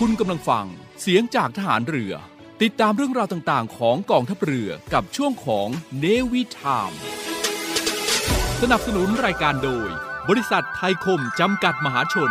คุณกำลังฟังเสียงจากทหารเรือ ติดตามเรื่องราวต่าง ๆ ของกองทัพเรือกับช่วงของเนวิทามสนับสนุนรายการโดย บริษัทไทยคมจำกัดมหาชน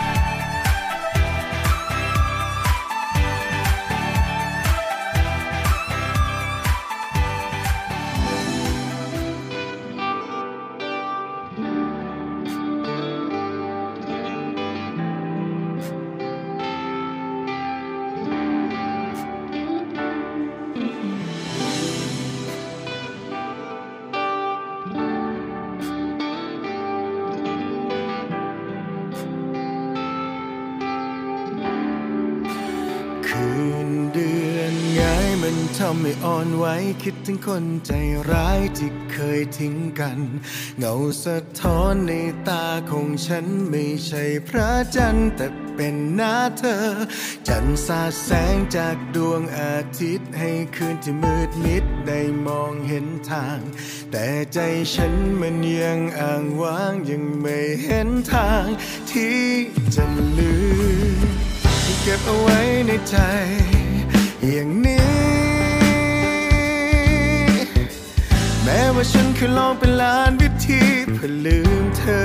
คิดถึงคนใจร้ายที่เคยทิ้งกัน เงาสะท้อนในตาของฉันไม่ใช่พระจันทร์แต่เป็นหน้าเธอ จันทร์สาดแสงจากดวงอาทิตย์ให้คืนที่มืดมิดได้มองเห็นทาง แต่ใจฉันมันยังอ่างว้างยังไม่เห็นทางที่จะลืมเก็บเอาไว้ในใจอย่างนี้ ว่าฉันเคยลองเป็นล้านวิธีเพื่อลืมเธอ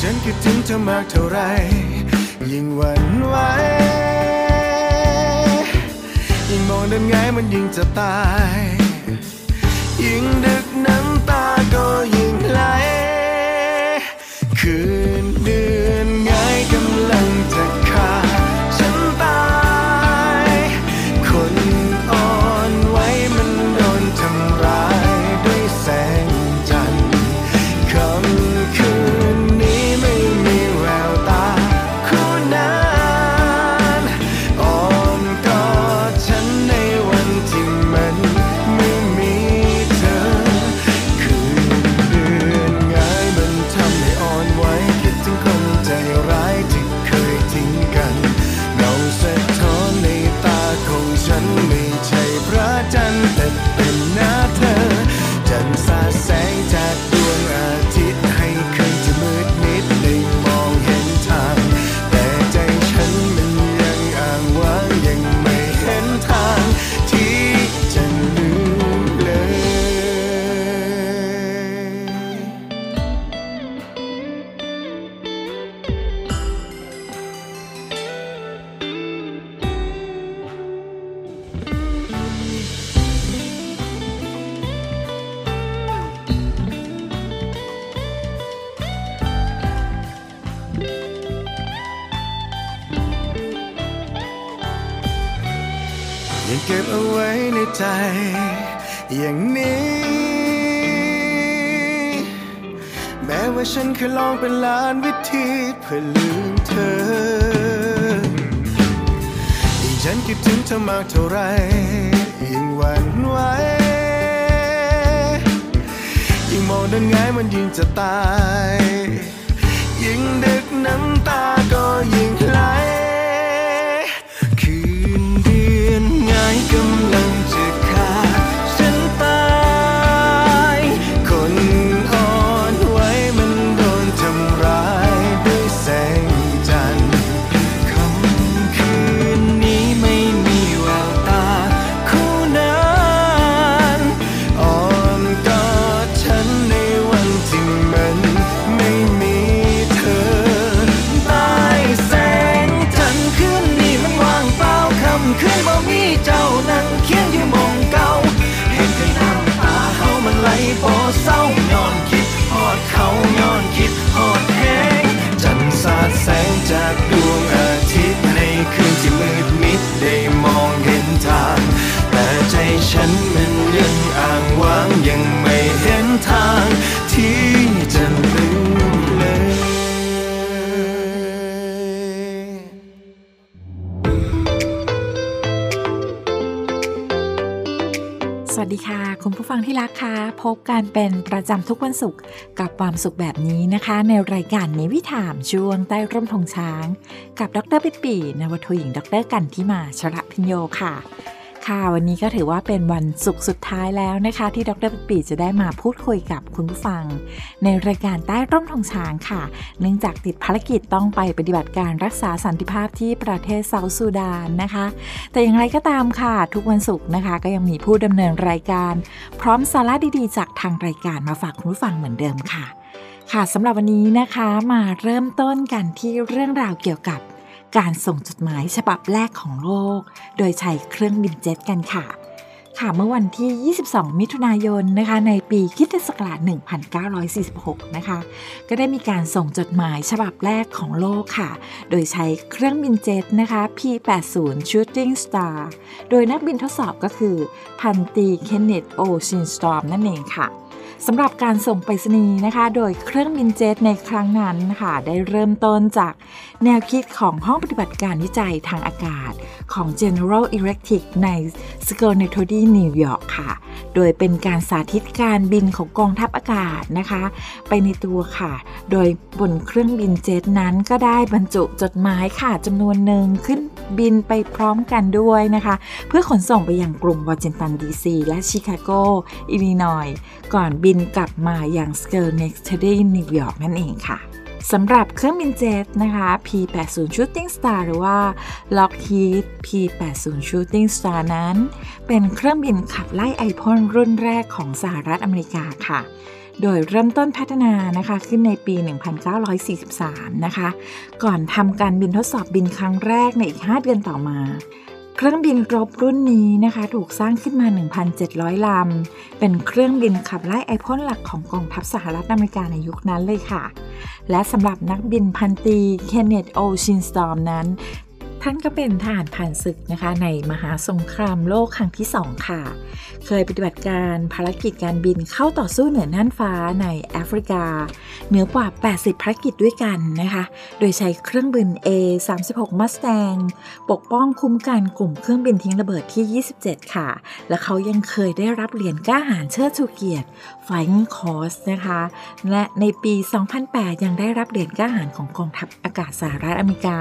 ฉันคิดถึงเธอมากเท่าไร ยิ่งหวั่นไหวยิ่งมองด้านไงมันยิ่งจะตาย ยิ่งดึกน้ำตาก็ยิ่งไหล เคยลองเป็นล้านวิธีเพื่อลืมเธอยิ่งฉันคิดถึงเธอมากเท่าไรยิ่งหวั่นไหวยิ่งมองด้านง่ายมันยิ่งจะตาย ยิ่งดึกน้ำตาก็ยิ่ง กันเป็นประจำทุกวันศุกร์กับความสุขแบบนี้นะคะ ในรายการนิวิถามช่วงใต้ร่มธงช้าง กับดรปิปีนวโทหญิงดรกันที่มาชระพิญโยค่ะ ค่ะ วันนี้ก็ถือว่าเป็นวันศุกร์สุดท้ายแล้วนะคะ ที่ดรปิปีจะได้มาพูดคุยกับคุณผู้ฟัง ในรายการใต้ร่มธงช้างค่ะ เนื่องจากติดภารกิจต้องไปปฏิบัติการรักษาสันติภาพที่ประเทศเซาท์ซูดานนะคะ แต่อย่างไรก็ตามค่ะ ทุกวันศุกร์นะคะ ก็ยังมีผู้ดำเนินรายการ พร้อมสาระดีๆ จากทางรายการมาฝากคุณผู้ฟังเหมือนเดิมค่ะ ค่ะสำหรับวันนี้นะคะมาเริ่มต้นกันที่เรื่องราวเกี่ยวกับ การส่งจดหมายฉบับแรกของโลก โดยใช้เครื่องบินเจ็ตกันค่ะ ค่ะเมื่อวันที่ 22 มิถุนายนนะคะในปีคริศักราช 1946 นะคะ ก็ได้มีการส่งจดหมายฉบับแรกของโลกค่ะ โดยใช้เครื่องบินเจ็ตนะคะ P-80 Shooting Star โดยนักบินทดสอบก็คือพันตีเคนเนตโอชินสตอมนั่นเองค่ะ สำหรับการส่งไปรษณีย์นะคะ โดยเครื่องบินเจ็ตในครั้งนั้นค่ะ ได้เริ่มต้นจากแนวคิดของห้องปฏิบัติการวิจัยทางอากาศของ General Electric ใน s c o n e t o d y นิวยอร์กค่ะ โดยเป็นการสาธิตการบินของกองทัพอากาศนะคะ ไปในตัวค่ะ โดยบนเครื่องบินเจ็ตนั้นก็ได้บรรจุจดหมายค่ะจำนวนหนึ่งขึ้นบินไปพร้อมกันด้วยนะคะ เพื่อขนส่งไปยังกรุงวอชิงตันดีซีและชิคาโก อิลลินอยส์ก่อนบินกลับมาอยังสเกิร์เน็กซ์เทเดนิวยอร์กนั่นเองค่ะสำหรับเครื่องบินเจ็ตนะคะ P-80 Shooting Star หรือว่า Lockheed P-80 Shooting Star นั้น เป็นเครื่องบินขับไล่ไอพ่นรุ่นแรกของสหรัฐอเมริกาค่ะ โดยเริ่มต้นพัฒนานะคะขึ้นในปี 1943 นะคะ ก่อนทำการบินทดสอบบินครั้งแรกในอีก 5 เดือนต่อมา เครื่องบินรบรุ่นนี้นะคะ ถูกสร้างขึ้นมา 1,700 ลำ เป็นเครื่องบินขับไล่ไอพ่นหลักของกองทัพสหรัฐอเมริกาในยุคนั้นเลยค่ะ และสำหรับนักบินพันตี เคนเนตโอชินสตอมนั้น ท่านก็เป็นทหารผ่านศึกนะคะ ในมหาสงครามโลกครั้งที่ 2 ค่ะ เคยปฏิบัติการภารกิจการบินเข้าต่อสู้เหนือน่านฟ้าในแอฟริกา เหนือกว่า 80 ภารกิจด้วยกันนะคะ โดยใช้เครื่องบิน A36 Mustang ปกป้องคุ้มกันกลุ่มเครื่องบินทิ้งระเบิดที่ 27 ค่ะ และเขายังเคยได้รับเหรียญกล้าหาญเชิดชูเกียรติ Flying Cross นะคะ และในปี 2008 ยังได้รับเหรียญกล้าหาญของกองทัพอากาศสหรัฐอเมริกา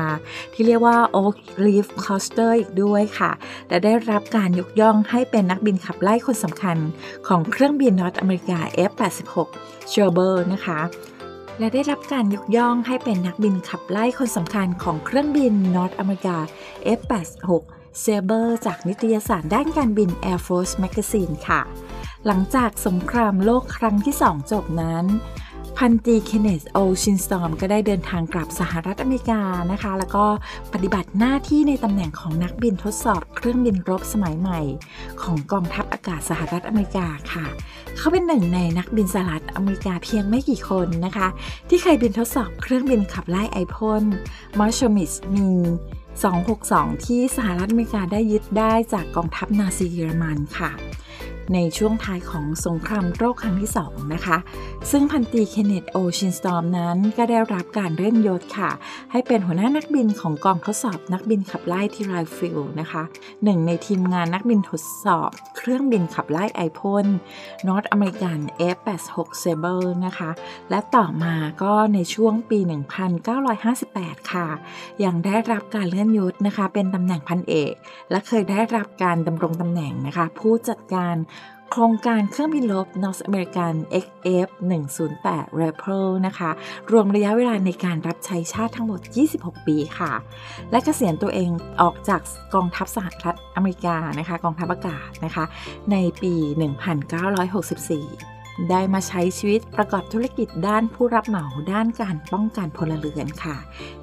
ที่เรียกว่า Oak Leaf Coaster อีกด้วยค่ะ และได้รับการยกย่องให้เป็นนักบินขับไล่คนสำคัญของเครื่องบินนอตอเมริกา F86 s h e r b e r นะคะและได้รับการยกย่องให้เป็นนักบินขับไล่คนสำคัญของเครื่องบินนอตอเมริกา F86 Sabre จากนิตยสารด้านการบิน Air Force Magazine ค่ะ หลังจากสงครามโลกครั้งที่ 2 จบนั้น พันตีเคนเนสโอชินสตอมก็ได้เดินทางกลับสหรัฐอเมริกานะคะ แล้วก็ปฏิบัติหน้าที่ในตำแหน่งของนักบินทดสอบเครื่องบินรบสมัยใหม่ ของกองทัพอากาศสหรัฐอเมริกาค่ะ เขาเป็นหนึ่งในนักบินสหรัฐอเมริกาเพียงไม่กี่คนนะคะ ที่เคยบินทดสอบเครื่องบินขับไล่ไอพ่น Messerschmitt Me 262 ที่สหรัฐอเมริกาได้ยึดได้จากกองทัพนาซีเยอรมันค่ะ ในช่วงท้ายของสงครามโลกครั้งที่ 2 นะคะ ซึ่งพันตีเคนเนธ โอชิลสตรอมนั้นก็ได้รับการเลื่อนยศค่ะ ให้เป็นหัวหน้านักบินของกองทดสอบนักบินขับไล่ที่ไรท์ฟิลด์นะคะ หนึ่งในทีมงานนักบินทดสอบ เครื่องบินขับไล่ไอพ่นนอตอเมริกัน F86 Sabre นะคะ และต่อมาก็ในช่วงปี 1958 ค่ะ ยังได้รับการเลื่อนยศนะคะ เป็นตำแหน่งพันเอก และเคยได้รับการดำรงตำแหน่งนะคะ ผู้จัดการ ครงการเครื่องบินลบ North American XF 108 Raptor นะคะ รวมระยะเวลาในการรับใช้ชาติทั้งหมด 26 ปีค่ะ และเกษียณตัวเองออกจากกองทัพสหรัฐอเมริกานะคะ กองทัพอากาศนะคะ ในปี 1964 ได้มาใช้ชีวิตประกอบธุรกิจด้านผู้รับเหมาด้านการป้องกันพลเรือนค่ะ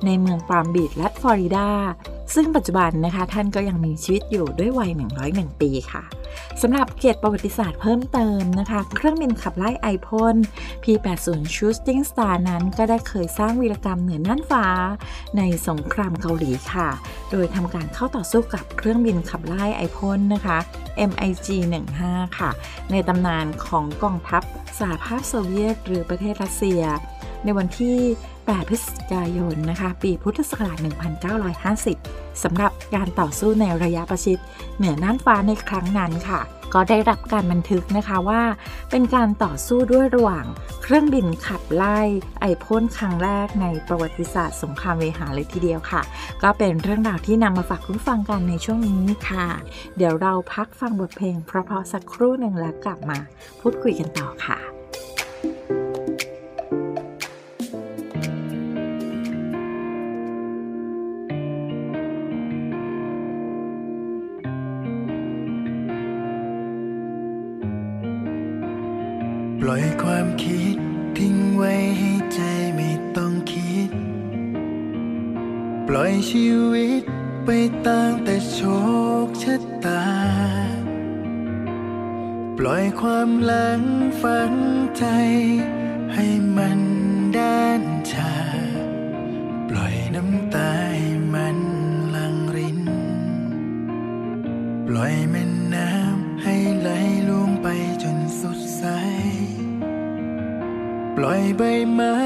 ในเมืองปาล์มบีชรัฐฟลอริดา ซึ่งปัจจุบันนะคะท่านก็ยังมีชีวิตอยู่ด้วยวัย 101 ปีค่ะสำหรับเกียรติประวัติศาสตร์เพิ่มเติมนะคะ เครื่องบินขับไล่ไอพ่น P80 Shooting Star นั้นก็ได้เคยสร้างวีรกรรมเหนือน่านฟ้า ในสงครามเกาหลีค่ะ โดยทำการเข้าต่อสู้กับเครื่องบินขับไล่ไอพ่นนะคะ MiG 15 ค่ะ ในตำนานของกองทัพสหภาพโซเวียต หรือประเทศรัสเซีย ในวันที่ 8 พฤศจิกายนนะคะ ปีพุทธศักราช 1950 สำหรับการต่อสู้ในระยะประชิดเหนือน่านฟ้าในครั้งนั้นค่ะ ก็ได้รับการบันทึกนะคะว่า เป็นการต่อสู้ด้วยระหว่าง เครื่องบินขับไล่ไอพ่นครั้งแรกในประวัติศาสตร์สงครามเวหาเลยทีเดียวค่ะ ก็เป็นเรื่องราวที่นำมาฝากคุณฟังกันในช่วงนี้ค่ะ เดี๋ยวเราพักฟังบทเพลงเพราะๆสักครู่หนึ่งแล้วกลับมาพูดคุยกันต่อค่ะ ล่อยความคิดทิ้งไว้ให้ใจไม่ต้องคิด ปล่อยชีวิตไปตามแต่โชคชะตา ปล่อยความหลังฝังใจ ให้มันด้านชา ปล่อยน้ำตาให้มันลังริน ปล่อย ล่อยใบไม้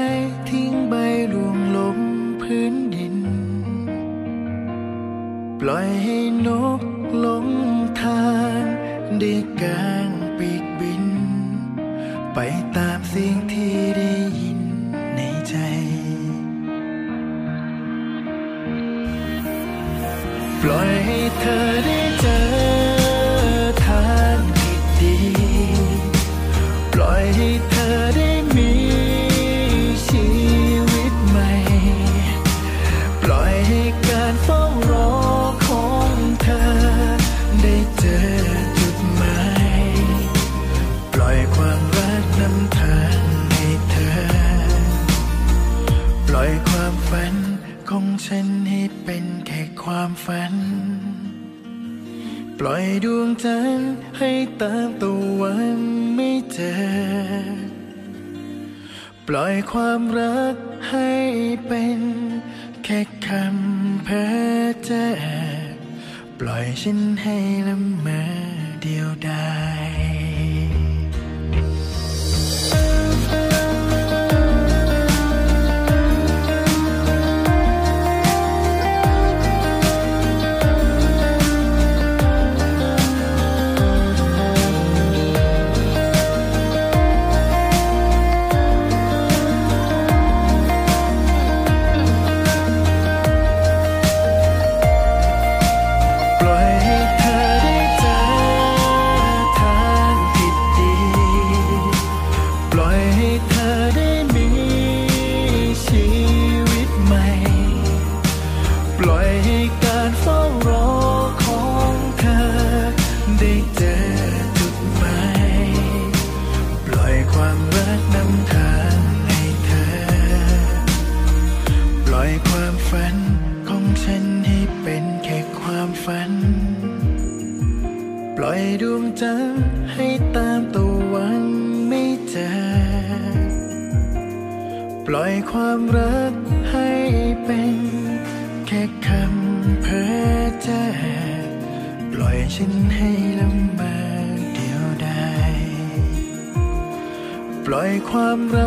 ทิ้งใบร่วงลงพื้นดิน ปล่อยให้นกลงทางได้กลางปีก ฝัน ปล่อยดวงจันทร์ให้ตามตะวันไม่เจอ ปล่อยความรักให้เป็นแค่คำเพ้อเจ้อปล่อยฉันให้ละเมอเดียวดาย ความรักให้เป็น แค่คำเพ้อเจ้อปล่อยฉันให้ลำบากเดียวดายปล่อยความรัก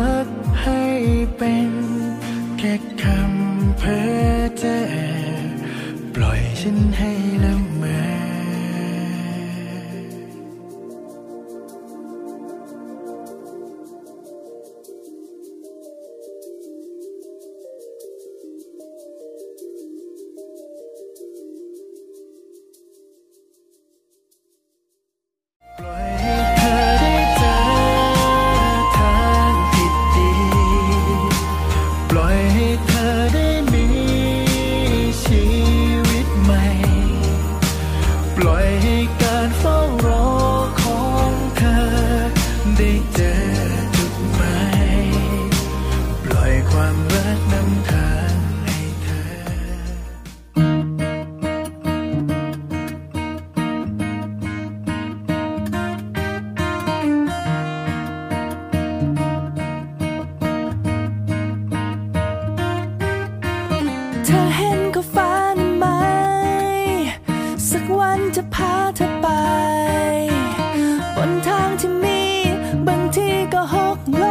บาง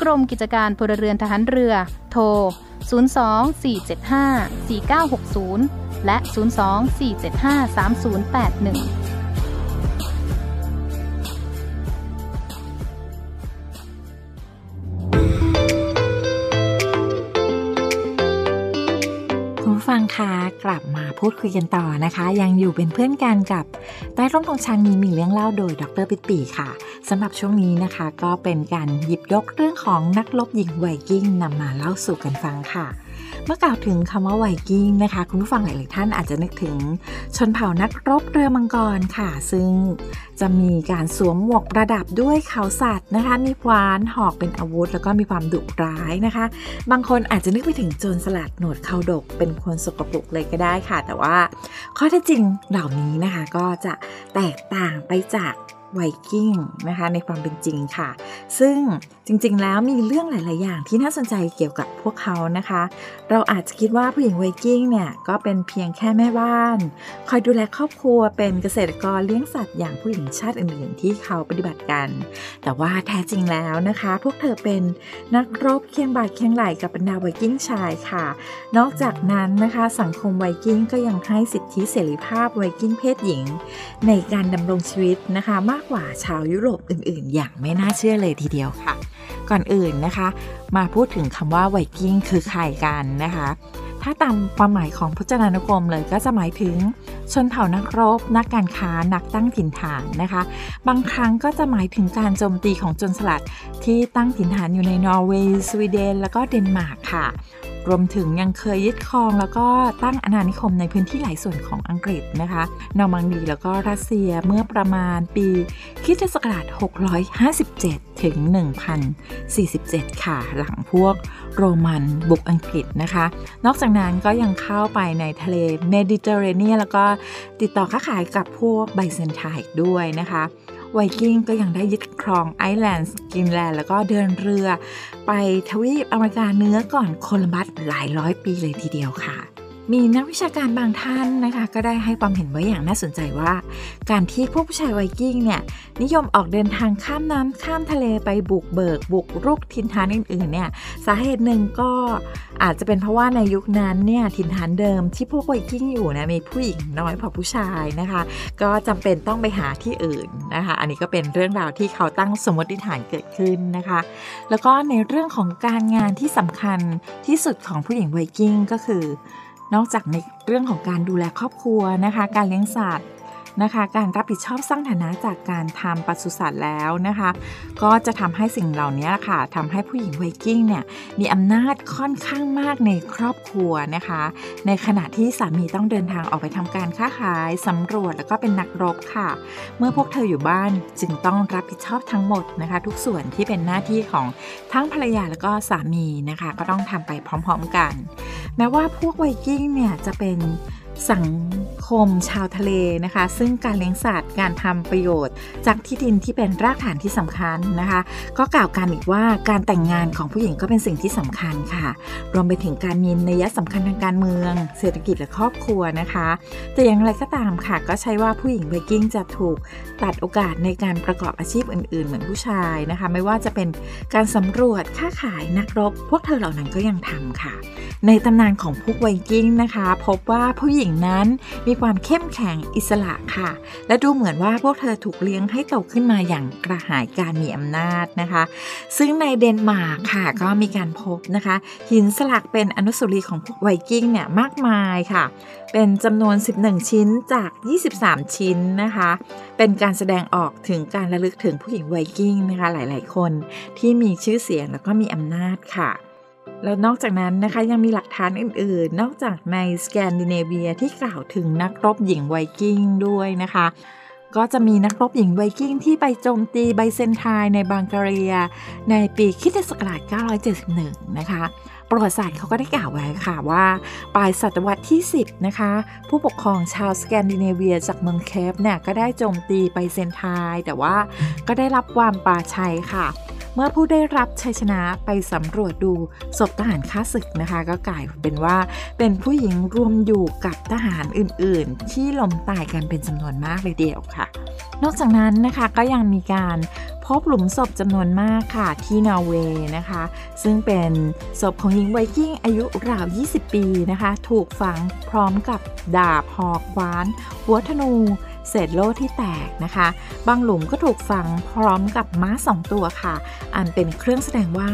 กรมกิจการพลเรือนทหารเรือ โทร 024754960 และ 024753081 ฟังคะกลับมาพูดคุยกันต่อนะคะ ยังอยู่เป็นเพื่อนกันกับใต้ร่มธงชางนี้มีเรื่องเล่าโดยดรปิปีค่ะสำหรับช่วงนี้นะคะ ก็เป็นการหยิบยกเรื่องของนักลบหญิงไวกิ้งนำมาเล่าสู่กันฟังค่ะ เมื่อกล่าวถึงคำว่าไวกิ้งนะคะ คุณผู้ฟังหลาย ๆ ท่านอาจจะนึกถึงชนเผ่านักรบเรือมังกรค่ะ ซึ่งจะมีการสวมหมวกประดับด้วยเขาสัตว์นะคะ มีควานหอกเป็นอาวุธ แล้วก็มีความดุร้ายนะคะ บางคนอาจจะนึกไปถึงโจรสลัดหนวดเขาดก เป็นคนสกปรกเลยก็ได้ค่ะ แต่ว่าข้อเท็จจริงเหล่านี้นะคะก็จะแตกต่างไปจากไวกิ้งนะคะในความเป็นจริงค่ะ ซึ่ง จริงๆ แล้วมีเรื่องหลาย ๆ อย่างที่น่าสนใจเกี่ยวกับพวกเขานะคะ เราอาจจะคิดว่าผู้หญิงไวกิ้งเนี่ยก็เป็นเพียงแค่แม่บ้าน คอยดูแลครอบครัวเป็นเกษตรกรเลี้ยงสัตว์อย่างผู้หญิงชาติอื่น ๆ ที่เขาปฏิบัติกัน แต่ว่าแท้จริงแล้วนะคะ พวกเธอเป็นนักรบเคียงบ่าเคียงไหล่กับบรรดาไวกิ้งชายค่ะ นอกจากนั้นนะคะสังคมไวกิ้งก็ยังให้สิทธิเสรีภาพไวกิ้งเพศหญิง ในการดำรงชีวิตนะคะ มากกว่าชาวยุโรปอื่น ๆ อย่างไม่น่าเชื่อเลยทีเดียวค่ะ ก่อนอื่นนะคะ มาพูดถึงคำว่าไวกิ้งคือใครกันนะคะ ถ้าตามความหมายของพจนานุกรมเลยก็จะหมายถึง ชนเผ่านักรบ นักการค้านักตั้งถิ่นฐานนะคะ บางครั้งก็จะหมายถึงการโจมตีของโจรสลัดที่ตั้งถิ่นฐานอยู่ในนอร์เวย์สวีเดน แล้วก็เดนมาร์กค่ะ รวมถึงยังเคยยึดครอง แล้วก็ตั้งอาณานิคมในพื้นที่หลายส่วนของอังกฤษนะคะนอร์มังดีแล้วก็รัสเซียเมื่อประมาณปีคริสต์ศักราช 657 ถึง 1047 ค่ะ หลังพวกโรมันบุกอังกฤษนะคะ นอกจากนั้นก็ยังเข้าไปในทะเลเมดิเตอร์เรเนียนแล้วก็ติดต่อค้าขายกับพวกไบเซนไทน์ด้วยนะคะ ไวกิ้งก็ยังได้ยึดครองไอซ์แลนด์กรีนแลนด์แล้วก็เดินเรือ ไปทวีปอเมริกาเหนือก่อนโคลัมบัสหลายร้อยปีเลยทีเดียวค่ะ มีนักวิชาการบางท่านนะคะ ก็ได้ให้ความเห็นไว้อย่างน่าสนใจว่า การที่พวกผู้ชายไวกิ้งเนี่ย นิยมออกเดินทางข้ามน้ำข้ามทะเลไปบุกเบิก บุกรุกถิ่นฐานอื่นๆเนี่ยสาเหตุหนึ่งก็อาจจะเป็นเพราะว่าในยุคนั้นเนี่ยถิ่นฐานเดิมที่พวกไวกิ้งอยู่นะมีผู้หญิงน้อยกว่าผู้ชายนะคะ ก็จำเป็นต้องไปหาที่อื่นนะคะ อันนี้ก็เป็นเรื่องราวที่เขาตั้งสมมติฐานเกิดขึ้นนะคะ แล้วก็ในเรื่องของการงานที่สำคัญที่สุดของผู้หญิงไวกิ้งก็คือ นอกจากในเรื่องของการดูแลครอบครัวนะคะ การเลี้ยงสัตว์ นะคะ การรับผิดชอบสร้างฐานะจากการทำปศุสัตว์แล้วนะคะ ก็จะทำให้สิ่งเหล่านี้ค่ะทำให้ผู้หญิงไวกิ้งเนี่ยมีอำนาจค่อนข้างมากในครอบครัวนะคะ ในขณะที่สามีต้องเดินทางออกไปทำการค้าขายสำรวจแล้วก็เป็นนักรบค่ะ เมื่อพวกเธออยู่บ้านจึงต้องรับผิดชอบทั้งหมดนะคะ ทุกส่วนที่เป็นหน้าที่ของทั้งภรรยาแล้วก็สามีนะคะ ก็ต้องทำไปพร้อมๆกัน แม้ว่าพวกไวกิ้งเนี่ยจะเป็น สังคมชาวทะเลนะคะ ซึ่งการเลี้ยงสัตว์การทำประโยชน์ จากที่ดินที่เป็นรากฐานที่สำคัญนะคะ ก็กล่าวกันอีกว่าการแต่งงานของผู้หญิงก็เป็นสิ่งที่สำคัญค่ะ รวมไปถึงการมีนัยสำคัญทางการเมือง เศรษฐกิจและครอบครัวนะคะ แต่อย่างไรก็ตามค่ะ ก็ใช่ว่าผู้หญิงไวกิ้งจะถูกตัดโอกาสในการประกอบอาชีพอื่น ๆ เหมือนผู้ชายนะคะ ไม่ว่าจะเป็นการสำรวจค้าขายนักรบ พวกเธอเหล่านั้นก็ยังทำค่ะ ในตำนานของพวกไวกิ้งนะคะ พบว่าผู้หญิงญิงนั้นมีความเข้มแข็งอิสระค่ะ และดูเหมือนว่าพวกเธอถูกเลี้ยงให้โตขึ้นมาอย่างกระหายการมีอำนาจนะคะ ซึ่งในเดนมาร์กค่ะก็มีการพบนะคะ หินสลักเป็นอนุสาวรีย์ของพวกไวกิ้งเนี่ยมากมายค่ะ เป็นจำนวน 11 ชิ้นจาก 23 ชิ้นนะคะ เป็นการแสดงออกถึงการระลึกถึงผู้หญิงไวกิ้งนะคะหลาย ๆ คนที่มีชื่อเสียงแล้วก็มีอำนาจค่ะ แล้วนอกจากนั้นนะคะยังมีหลักฐานอื่นๆ นอกจากในสแกนดิเนเวียที่กล่าวถึงนักรบหญิงไวกิ้งด้วยนะคะ ก็จะมีนักรบหญิงไวกิ้งที่ไปโจมตีไบเซนไทน์ในบัลแกเรีย ในปีคริสต์ศักราช 971 นะคะประวัติศาสตร์เขาก็ได้กล่าวไว้ค่ะว่า ปลายศตวรรษที่ 10 นะคะ ผู้ปกครองชาวสแกนดิเนเวียจากเมืองเคียฟเนี่ยก็ได้โจมตีไบเซนไทน์แต่ว่าก็ได้รับความปราชัยค่ะ เมื่อผู้ได้รับชัยชนะไปสำรวจดูศพทหารข้าศึกนะคะ ก็กลายเป็นว่าเป็นผู้หญิงรวมอยู่กับทหารอื่นๆ ที่ล้มตายกันเป็นจำนวนมากเลยเดียวค่ะ นอกจากนั้นนะคะก็ยังมีการพบหลุมศพจำนวนมากค่ะที่นอร์เวย์นะคะ ซึ่งเป็นศพของหญิงไวกิ้งอายุราว 20 ปีนะคะ ถูกฝังพร้อมกับดาบหอกคว้าน หัวธนู เศษโล่ที่แตกนะคะ บางหลุมก็ถูกฝังพร้อมกับม้าสองตัวค่ะ อันเป็นเครื่องแสดงว่า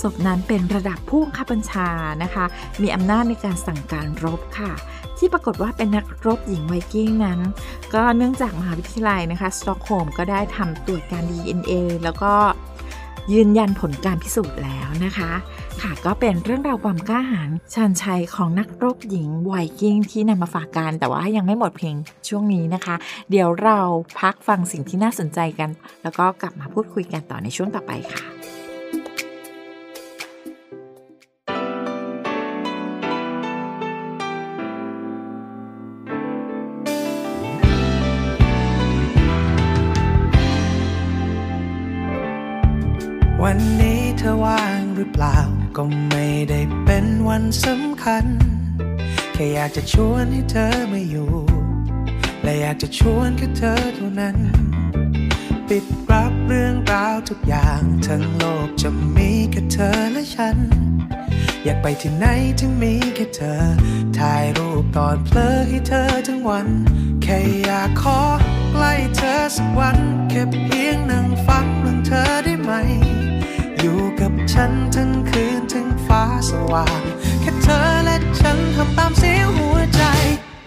ศพนั้นเป็นระดับผู้บังคับบัญชานะคะ มีอำนาจในการสั่งการรบค่ะ ที่ปรากฏว่าเป็นนักรบหญิงไวกิ้งนั้น ก็เนื่องจากมหาวิทยาลัยนะคะสตอกโฮล์มก็ได้ทำตรวจการ DNA แล้วก็ยืนยันผลการพิสูจน์แล้วนะคะ ค่ะก็เป็นเรื่องราวความกล้าหาญชาญชัยของนักรบหญิงไวกิ้งที่นำมาฝากกันแต่ว่ายังไม่หมดเพียงช่วงนี้นะคะ เดี๋ยวเราพักฟังสิ่งที่น่าสนใจกัน แล้วก็กลับมาพูดคุยกันต่อในช่วงต่อไปค่ะวันนี้เธอว่าง หรือเปล่า ก็ไม่ได้เป็นวันสำคัญ แค่อยากจะชวนให้เธอมาอยู่ และอยากจะชวนแค่เธอเท่านั้น ปิดรับเรื่องราวทุกอย่าง ทั้งโลกจะมีแค่เธอและฉัน อยากไปที่ไหนที่มีแค่เธอ ถ่ายรูปตอนเพลอให้เธอทั้งวัน แค่อยากขอใกล้เธอสักวันแค่เพียงนั่งฟังเรื่องเธอได้ไหม กับฉันทั้งคืนถึงฟ้าสว่าง แค่เธอและฉันทำตามเสียงหัวใจ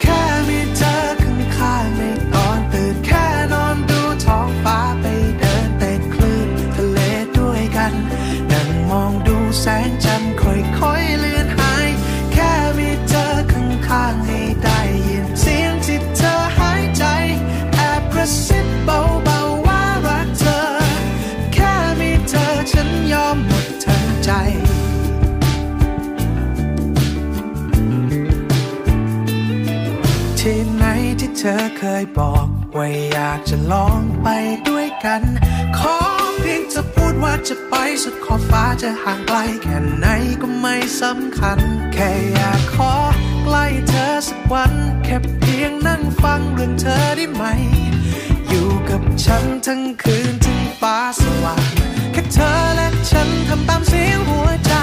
แค่มีเธอข้างข้างในตอนตื่นแค่นอนดูท้องฟ้าไปเดินแต่คลื่นทะเลด้วยกัน นั่งมองดูแสงจันทร์ ธอเคยบอก ว่าอยากจะลองไปด้วยกัน ขอเพียงเธอพูดว่าจะไปสุดขอบฟ้าจะห่างไกลแค่ไหนก็ไม่สำคัญ แค่อยากขอใกล้เธอสักวัน แค่เพียงนั่งฟังเรื่องเธอได้ไหม อยู่กับฉันทั้งคืนถึงฟ้าสว่างแค่เธอและฉันทำตามเสียงหัวใจ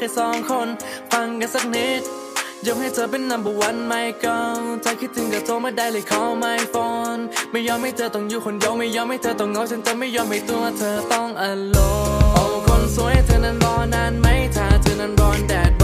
แค่สองคน ฟังกันสักนิดยกให้เธอเป็น number one ไม่ก็ถ้าคิดถึงก็โทรมาได้เลย call my phone ไม่ยอมให้เธอต้องอยู่คนเดียวไม่ยอมให้เธอต้องเหงาฉันจะไม่ยอมให้ตัวเธอต้อง alone โอ้คนสวยเธอนั้นรอนานไหมถ้าเธอนั้นร้อนแดด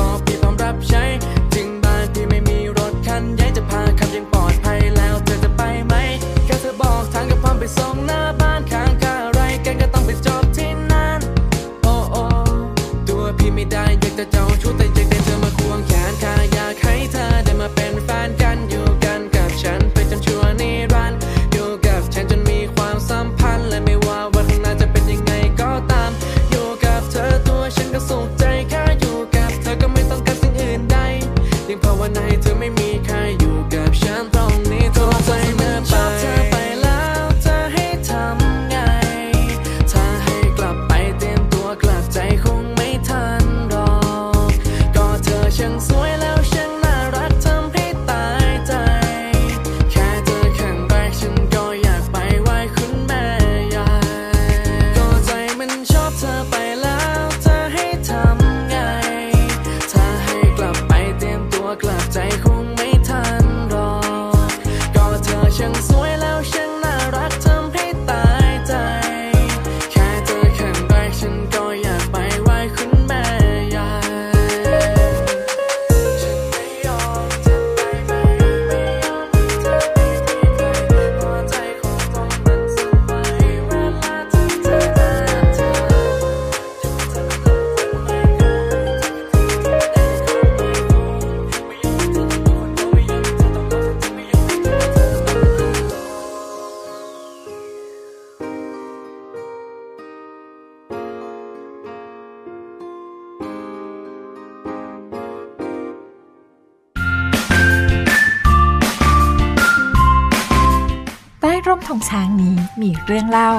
ใต้ร่มธงช้างนี้มีเรื่องเล่า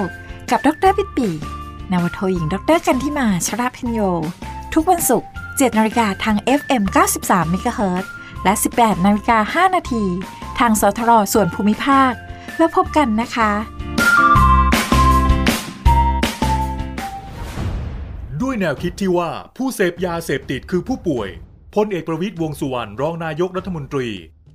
กับดรปิดปีนาวโทหญิงดรกันที่มาชราพิญโย ทุกวันศุกร์7นาฬิกาทาง FM 93 MHz และ 18นาฬิกา5นาทีทางสทรส่วนภูมิภาค แล้วพบกันนะคะ ด้วยแนวคิดที่ว่าผู้เสพยาเสพติดคือผู้ป่วยพลเอกประวิตยวงสุวรรณรองนายกรัฐมนตรี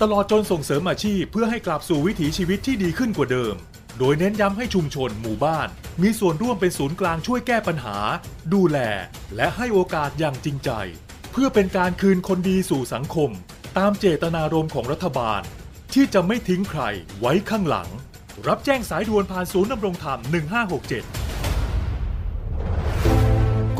ตลอดจนส่งเสริมอาชีพเพื่อให้กลับสู่วิถีชีวิตที่ดีขึ้นกว่าเดิม โดยเน้นย้ำให้ชุมชนหมู่บ้าน มีส่วนร่วมเป็นศูนย์กลางช่วยแก้ปัญหา ดูแล และให้โอกาสอย่างจริงใจ เพื่อเป็นการคืนคนดีสู่สังคม ตามเจตนารมณ์ของรัฐบาล ที่จะไม่ทิ้งใครไว้ข้างหลัง รับแจ้งสายด่วนผ่านศูนย์ดำรงธรรม 1567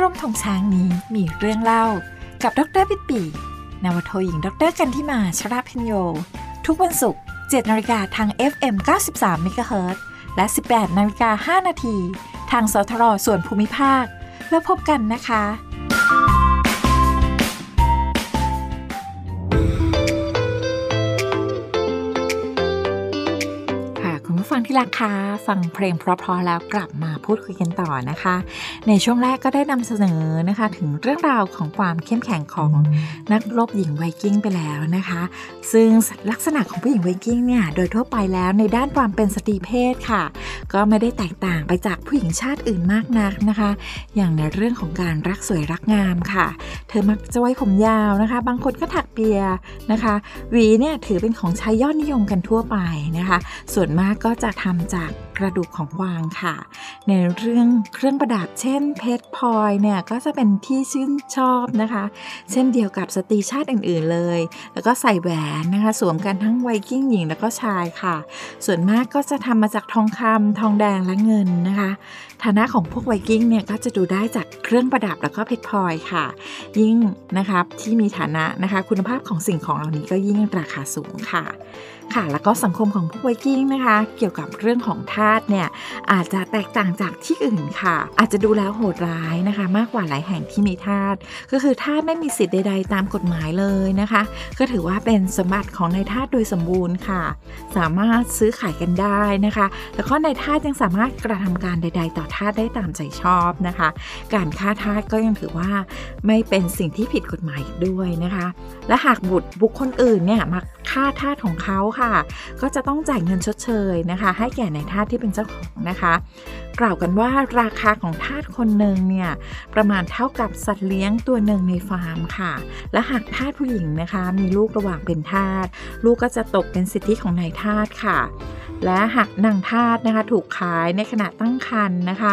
ร่มธงช้างนี้มีเรื่องเล่ากับดรปิดปีนวโทหญิงดรกันที่มาชราพิญโย ทุกวันศุกร์7นาฬิกาทาง FM 93 MHz และ 18นาฬิกา5นาทีทางสทรส่วนภูมิภาค แล้วพบกันนะคะ ผู้ฟังที่รักคะฟังเพลงเพราะๆแล้วกลับมาพูดคุยกันต่อนะคะ ในช่วงแรกก็ได้นำเสนอนะคะ ถึงเรื่องราวของความเข้มแข็งของนักรบหญิงไวกิ้งไปแล้วนะคะ ซึ่งลักษณะของผู้หญิงไวกิ้งเนี่ยโดยทั่วไปแล้วในด้านความเป็นสตรีเพศค่ะ ก็ไม่ได้แตกต่างไปจากผู้หญิงชาติอื่นมากนักนะคะ อย่างในเรื่องของการรักสวยรักงามค่ะ เธอมักจะไว้ผมยาวนะคะ บางคนก็ถักเปียนะคะหวีเนี่ยถือเป็นของใช้ยอดนิยมกันทั่วไปนะคะ ส่วนมากก็จะทำจากกระดูกของกวางค่ะ ในเรื่องเครื่องประดับเช่นเพชรพลอยเนี่ยก็จะเป็นที่ชื่นชอบนะคะ เช่นเดียวกับสตรีชาติอื่นๆเลย แล้วก็ใส่แหวนนะคะ สวมกันทั้งไวกิ้งหญิงแล้วก็ชายค่ะ ส่วนมากก็จะทำมาจากทองคำทองแดงและเงินนะคะ ฐานะของพวกไวกิ้งเนี่ยก็จะดูได้จากเครื่องประดับแล้วก็เพชรพลอยค่ะ ยิ่งนะครับที่มีฐานะนะคะคุณภาพของสิ่งของเหล่านี้ก็ยิ่งราคาสูงค่ะค่ะแล้วก็สังคมของพวกไวกิ้งนะคะ เกี่ยวกับเรื่องของทาสเนี่ยอาจจะแตกต่างจากที่อื่นค่ะ อาจจะดูแล้วโหดร้ายนะคะ มากกว่าหลายแห่งที่มีทาสก็คือทาสไม่มีสิทธิ์ใด ๆ ตามกฎหมายเลยนะคะ ก็ถือว่าเป็นสมบัติของนายทาสโดยสมบูรณ์ค่ะ สามารถซื้อขายกันได้นะคะ แล้วก็นายทาสยังสามารถกระทำการใด ๆ ต่อทาสได้ตามใจชอบนะคะ การฆ่าทาสก็ยังถือว่าไม่เป็นสิ่งที่ผิดกฎหมายด้วยนะคะ และหากบุตรบุคคลอื่นเนี่ยมาฆ่าทาสของเขาค่ะ ก็จะต้องจ่ายเงินชดเชยนะคะ ให้แก่ในายทาสที่เป็นเจ้าของนะคะ กล่าวกันว่าราคาของทาสคนหนึ่งเนี่ยประมาณเท่ากับสัตว์เลี้ยงตัวหนึ่งในฟาร์มค่ะ และหากทาสผู้หญิงนะคะ มีลูกระหว่างเป็นทาสลูกก็จะตกเป็นสิทธิของนายทาสค่ะและหากนางทาสนะคะถูกขายในขณะตั้งครรภ์นะคะ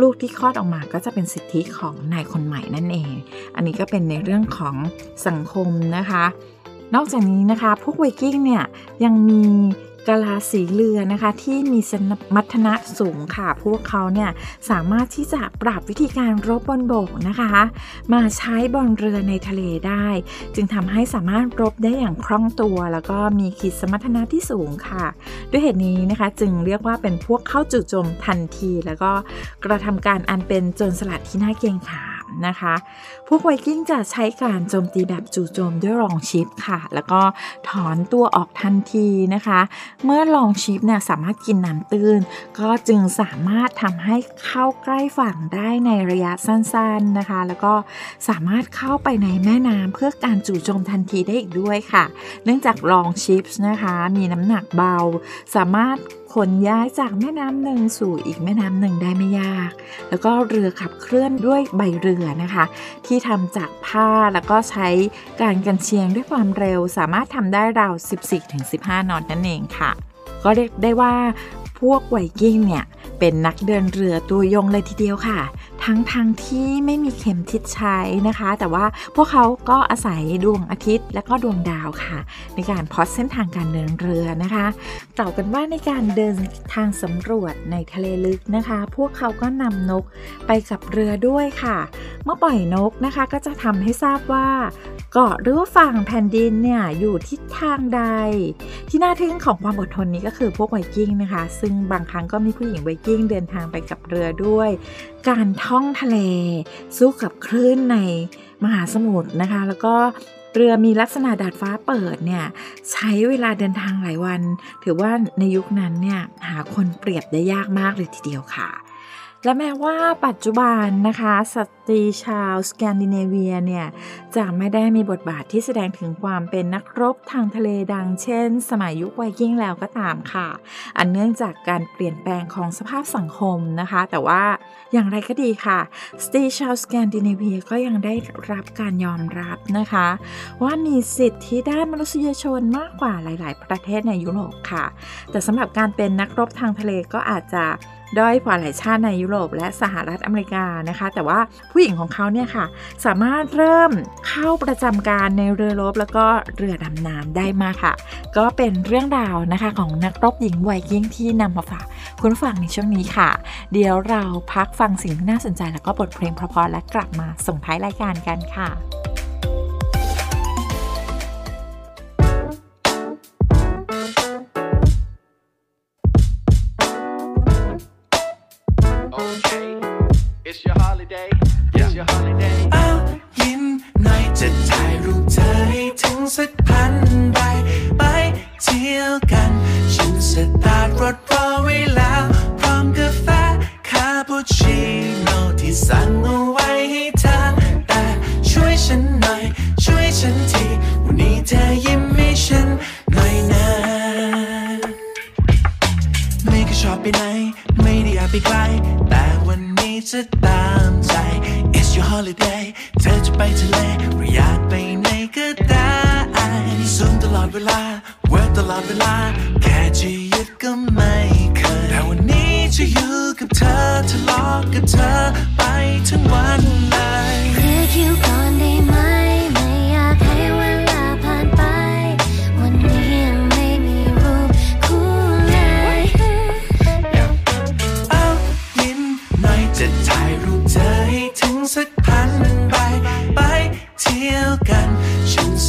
ลูกที่คลอดออกมาก็จะเป็นสิทธิของนายคนใหม่นั่นเอง อันนี้ก็เป็นในเรื่องของสังคมนะคะ นอกจากนี้นะคะ พวกไวกิ้งเนี่ยยังมี กะลาสีเรือนะคะ ที่มีสมรรถนะสูงค่ะ พวกเขาเนี่ยสามารถที่จะปรับวิธีการรบบนบกนะคะ มาใช้บนเรือในทะเลได้ จึงทำให้สามารถรบได้อย่างคล่องตัว แล้วก็มีขีดสมรรถนะที่สูงค่ะ ด้วยเหตุนี้นะคะ จึงเรียกว่าเป็นพวกเข้าจู่โจมทันที แล้วก็กระทำการอันเป็นโจรสลัดที่น่าเกรงขาม นะคะ พวกไวกิ้งจะใช้การโจมตีแบบจู่โจมด้วยรองชิปค่ะ แล้วก็ถอนตัวออกทันทีนะคะ เมื่อลองชิปเนี่ยสามารถกินน้ำตื้น ก็จึงสามารถทำให้เข้าใกล้ฝั่งได้ในระยะสั้นๆนะคะ แล้วก็สามารถเข้าไปในแม่น้ำเพื่อการจู่โจมทันทีได้อีกด้วยค่ะ เนื่องจากลองชิปนะคะ มีน้ำหนักเบา สามารถ ขนย้ายจากแม่น้ำหนึ่งสู่อีกแม่น้ำหนึ่งได้ไม่ยาก แล้วก็เรือขับเคลื่อนด้วยใบเรือนะคะ ที่ทำจากผ้าแล้วก็ใช้การกันเชียงด้วยความเร็ว สามารถทำได้ราว 14-15 นอตนั่นเองค่ะ ก็เรียกได้ว่าพวกไวกิ้งเนี่ยเป็นนักเดินเรือตัวยงเลยทีเดียวค่ะ ทั้งทางที่ไม่มีเข็มทิศใช้นะคะ แต่ว่าพวกเขาก็อาศัยดวงอาทิตย์ และก็ดวงดาวค่ะ ในการพอดเส้นทางการเดินเรือนะคะกล่าวกันว่าในการเดินทางสำรวจในทะเลลึกนะคะ พวกเขาก็นำนกไปกับเรือด้วยค่ะ เมื่อปล่อยนกนะคะก็จะทำให้ทราบว่าเกาะหรือว่าฝั่งแผ่นดินเนี่ยอยู่ทิศทางใด ที่น่าทึ่งของความอดทนนี้ก็คือพวกไวกิ้งนะคะ ซึ่งบางครั้งก็มีผู้หญิงไวกิ้งเดินทางไปกับเรือด้วย การท่องทะเล สู้กับคลื่นในมหาสมุทรนะคะ แล้วก็เรือมีลักษณะดาดฟ้าเปิดเนี่ยใช้เวลาเดินทางหลายวัน ถือว่าในยุคนั้นเนี่ยหาคนเปรียบได้ยากมากเลยทีเดียวค่ะ และแม้ว่าปัจจุบันนะคะสตรีชาวสแกนดิเนเวียเนี่ยจะไม่ได้มีบทบาทที่แสดงถึงความเป็นนักรบทางทะเลดังเช่น สมัยยุคไวกิ้งแล้วก็ตามค่ะ อันเนื่องจากการเปลี่ยนแปลงของสภาพสังคมนะคะ แต่ว่าอย่างไรก็ดีค่ะสตรีชาวสแกนดิเนเวียก็ยังได้รับการยอมรับนะคะ ว่ามีสิทธิด้านมนุษยชนมากกว่าหลาย ๆ ประเทศในยุโรปค่ะ แต่สำหรับการเป็นนักรบทางทะเลก็อาจจะ ด้อยกว่าหลายชาติในยุโรปและสหรัฐอเมริกานะคะ แต่ว่าผู้หญิงของเขาเนี่ยค่ะ สามารถเริ่มเข้าประจำการในเรือรบแล้วก็เรือดำน้ำได้มากค่ะ ก็เป็นเรื่องราวนะคะของนักรบหญิงไวกิ้งที่นำมาฝากคุณฟังในช่วงนี้ค่ะ เดี๋ยวเราพักฟังสิ่งที่น่าสนใจแล้วก็บทเพลงเพราะๆและกลับมาส่งท้ายรายการกันค่ะ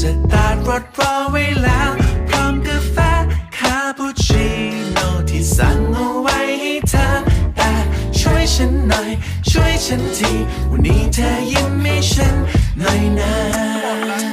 สตาร์ทรถรอไว้แล้ว พร้อมกาแฟคาปูชิโน่ที่สั่งเอาไว้ให้เธอแต่ช่วยฉันหน่อย ช่วยฉันที วันนี้เธอยิ้มให้ฉันหน่อยนะ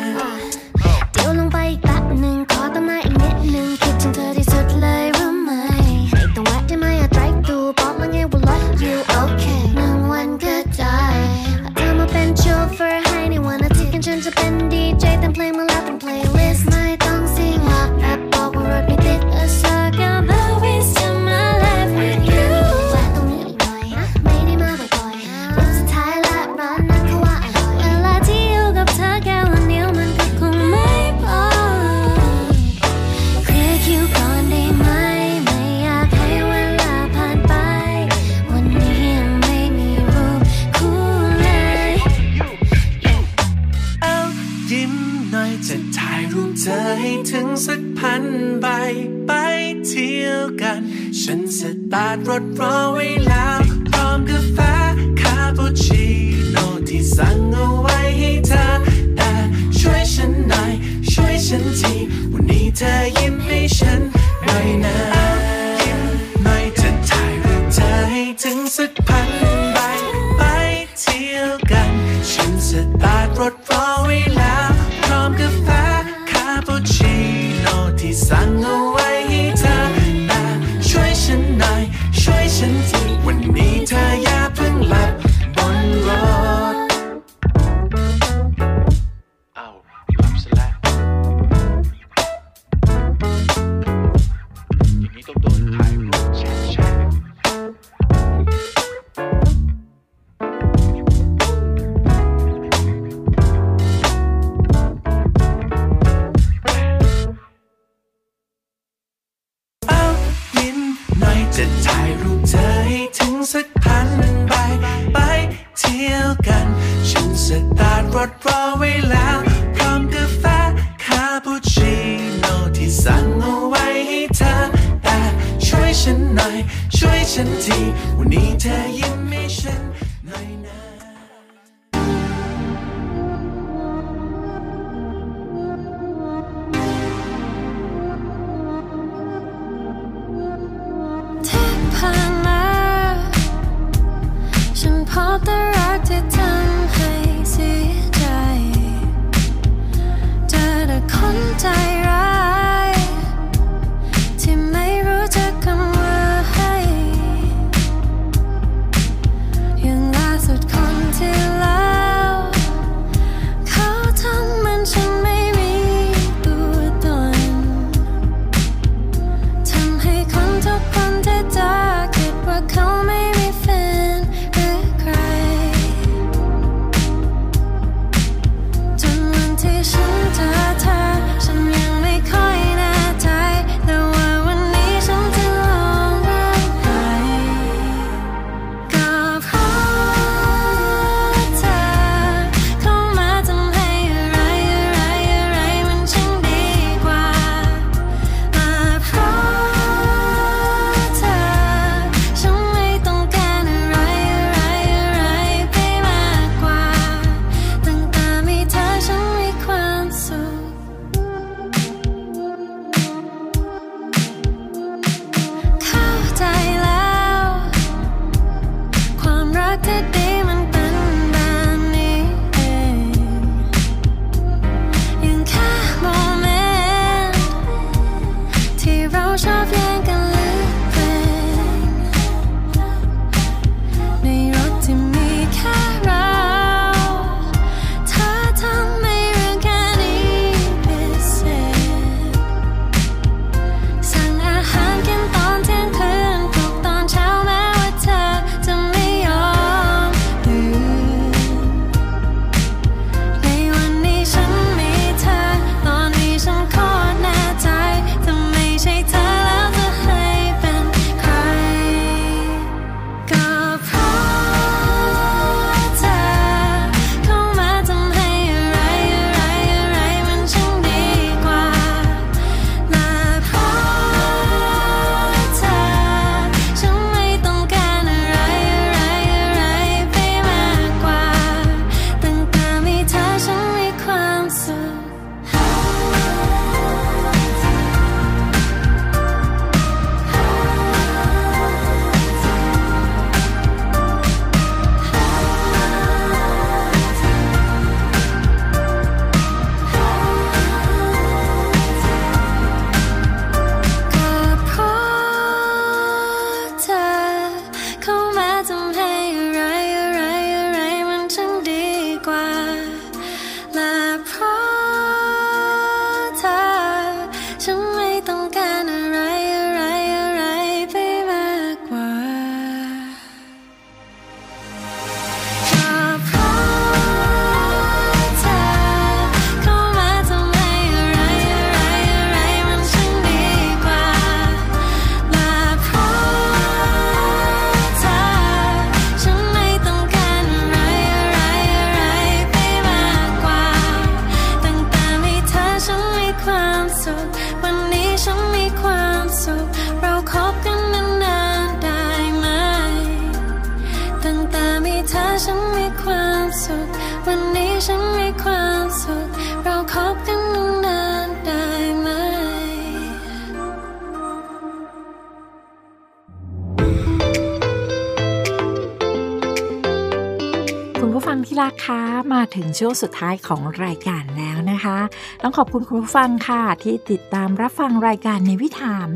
ช่วงสุดท้ายของรายการแล้วนะคะ ต้องขอบคุณคุณผู้ฟังค่ะที่ติดตามรับฟังรายการในวิถาม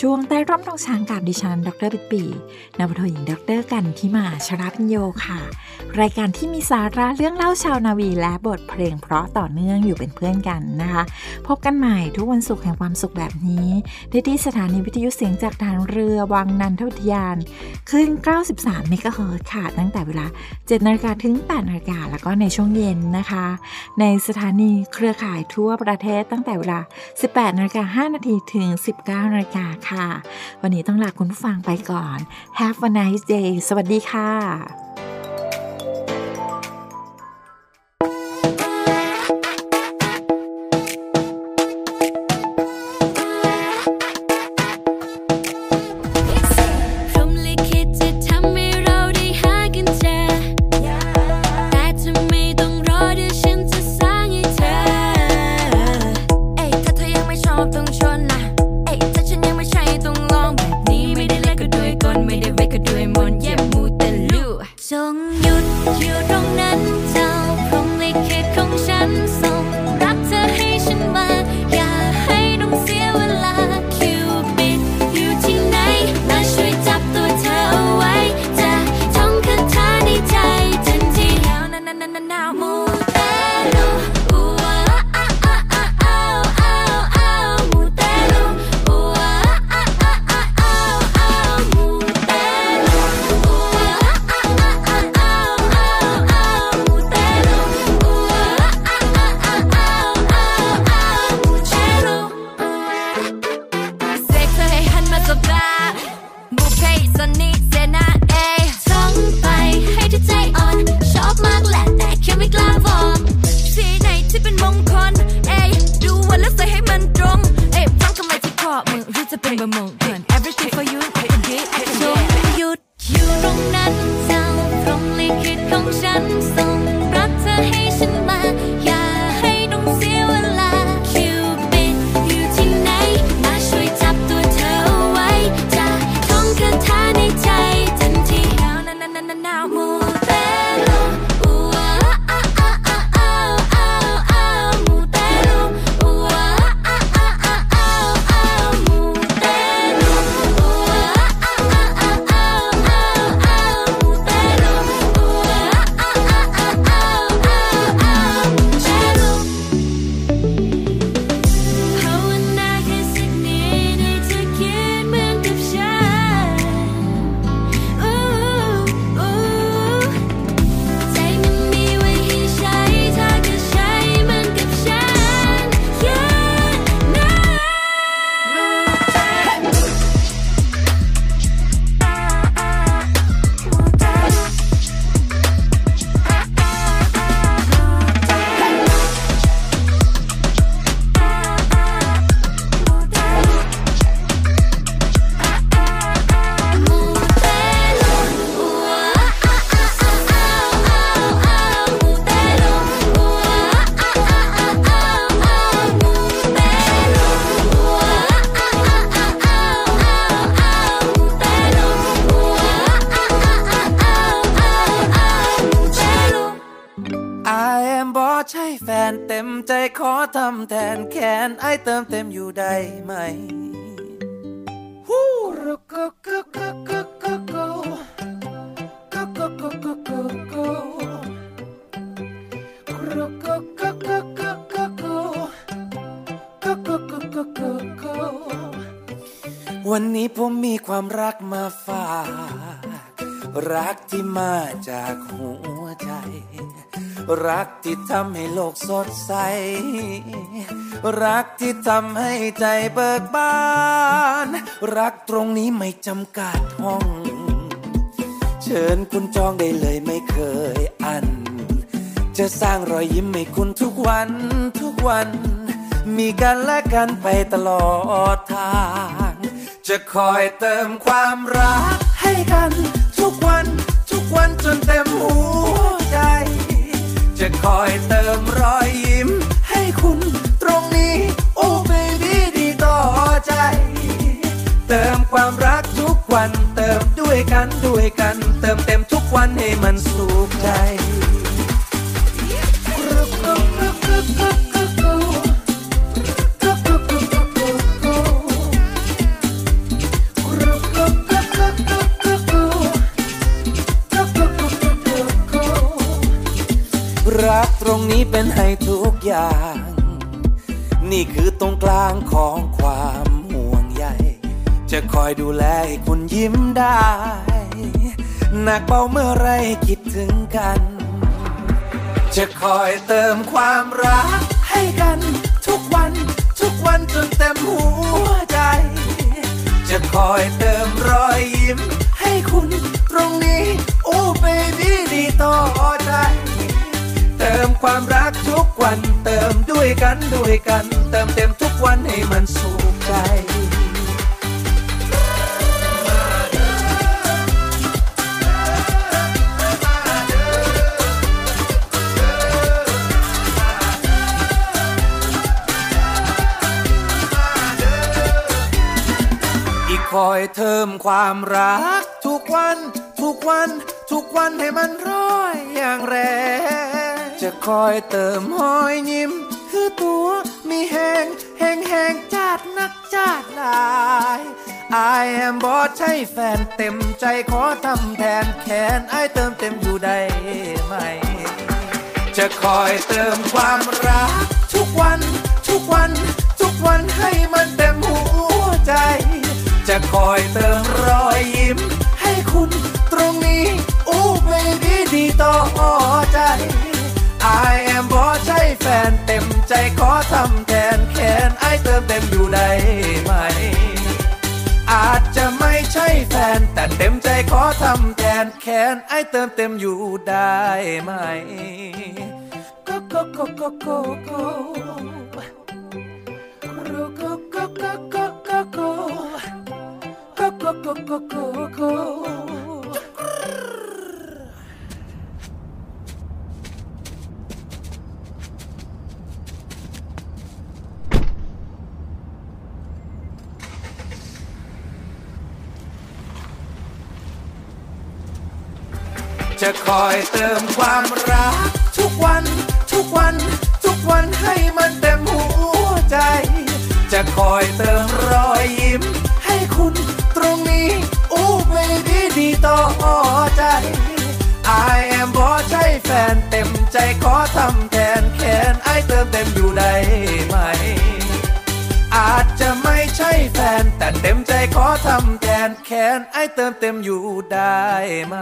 ช่วงใต้ร่มทองช้างกับดิฉัน ดรปิปีนวทหญิงดรกันที่มาชรับโยค่ะ รายการที่มีสาระเรื่องเล่าชาวนาวี และบทเพลงเพราะต่อเนื่องอยู่เป็นเพื่อนกันนะคะ พบกันใหม่ทุกวันศุกร์แห่งความสุขแบบนี้ได้ที่สถานีวิทยุเสียงจากทางเรือวังนันทวิทยานขึ้น 93เมกะเฮิร์ค่ะ ตั้งแต่เวลา 7นาฬิกาถึง 8นาฬิกาแล้วก็ในช่วงเย็นนะคะ ในสถานีเครือข่ายทั่วประเทศตั้งแต่เวลา 18นาฬิกา5นาทีถึง 19นาฬิกาค่ะ วันนี้ต้องลาคุณผู้ฟังไปก่อน Have a nice day สวัสดีค่ะ รักที่ทำให้ใจเบิกบาน รักตรงนี้ไม่จำกัดห้อง เชิญคุณจองได้เลยไม่เคยอัน จะสร้างรอยยิ้มให้คุณทุกวันทุกวัน มีกันและกันไปตลอดทาง จะคอยเติมความรักให้กัน ทุกวัน ทุกวันจนเต็มหัวใจ จะคอยเติมรอยยิ้มให้คุณ ตรงนี้ โอ้เบบี้ดีต่อใจ เติมความรักทุกวันเติมด้วยกันด้วยกัน เติมเต็มทุกวันให้มันสุขใจรักตรงนี้เป็นให้ทุกอย่าง นี่คือตรงกลางของความห่วงใย จะคอยดูแลให้คุณยิ้มได้ หนักเบาเมื่อไรคิดถึงกัน จะคอยเติมความรักให้กัน ทุกวัน ทุกวันจนเต็มหัวใจ จะคอยเติมรอยยิ้ม ให้คุณตรงนี้ โอ้เบบี้ดีต่อใจ เติมความรักทุกวัน เติมด้วยกันด้วยกัน เติมเต็มทุกวันให้มันสุขใจอีกคอยเติมความรัก ทุกวัน ทุกวัน ทุกวันให้มันร้อยอย่างแรง จะคอยเติมหอยยิ้ม คือตัวมีแหงแหงแหงจัดนักจัดลาย I am บอสใช่แฟนเต็มใจขอทำแทนแขนไอเติมเต็มอยู่ได้ไหม จะคอยเติมความรัก ทุกวัน ทุกวัน ทุกวันให้มันเต็มหัวใจ จะคอยเติมรอยยิ้ม ให้คุณตรงนี้โอ้เบบี้ดีต่อใจ I am บอใช่แฟนเต็มใจขอทำแทนแขนไอเติมเต็มอยู่ได้ไหม อาจจะไม่ใช่แฟน แต่เต็มใจขอทำแทนแขนไอเติมเต็มอยู่ได้ไหมก็ go go go go go go go go go go go go go go go go จะคอยเติมความรัก ทุกวัน ทุกวัน ทุกวันให้มันเต็มหัวใจ จะคอยเติมรอยยิ้ม ให้คุณตรงนี้อู้ไม่ดีดีต่อใจ I am บอใช่แฟนเต็มใจขอทำแทนแค้นไอเติมเต็มอยู่ได้ไหม อาจจะไม่ใช่แฟน แต่เต็มใจขอทำแทนแค้นไอเติมเต็มอยู่ได้ไหม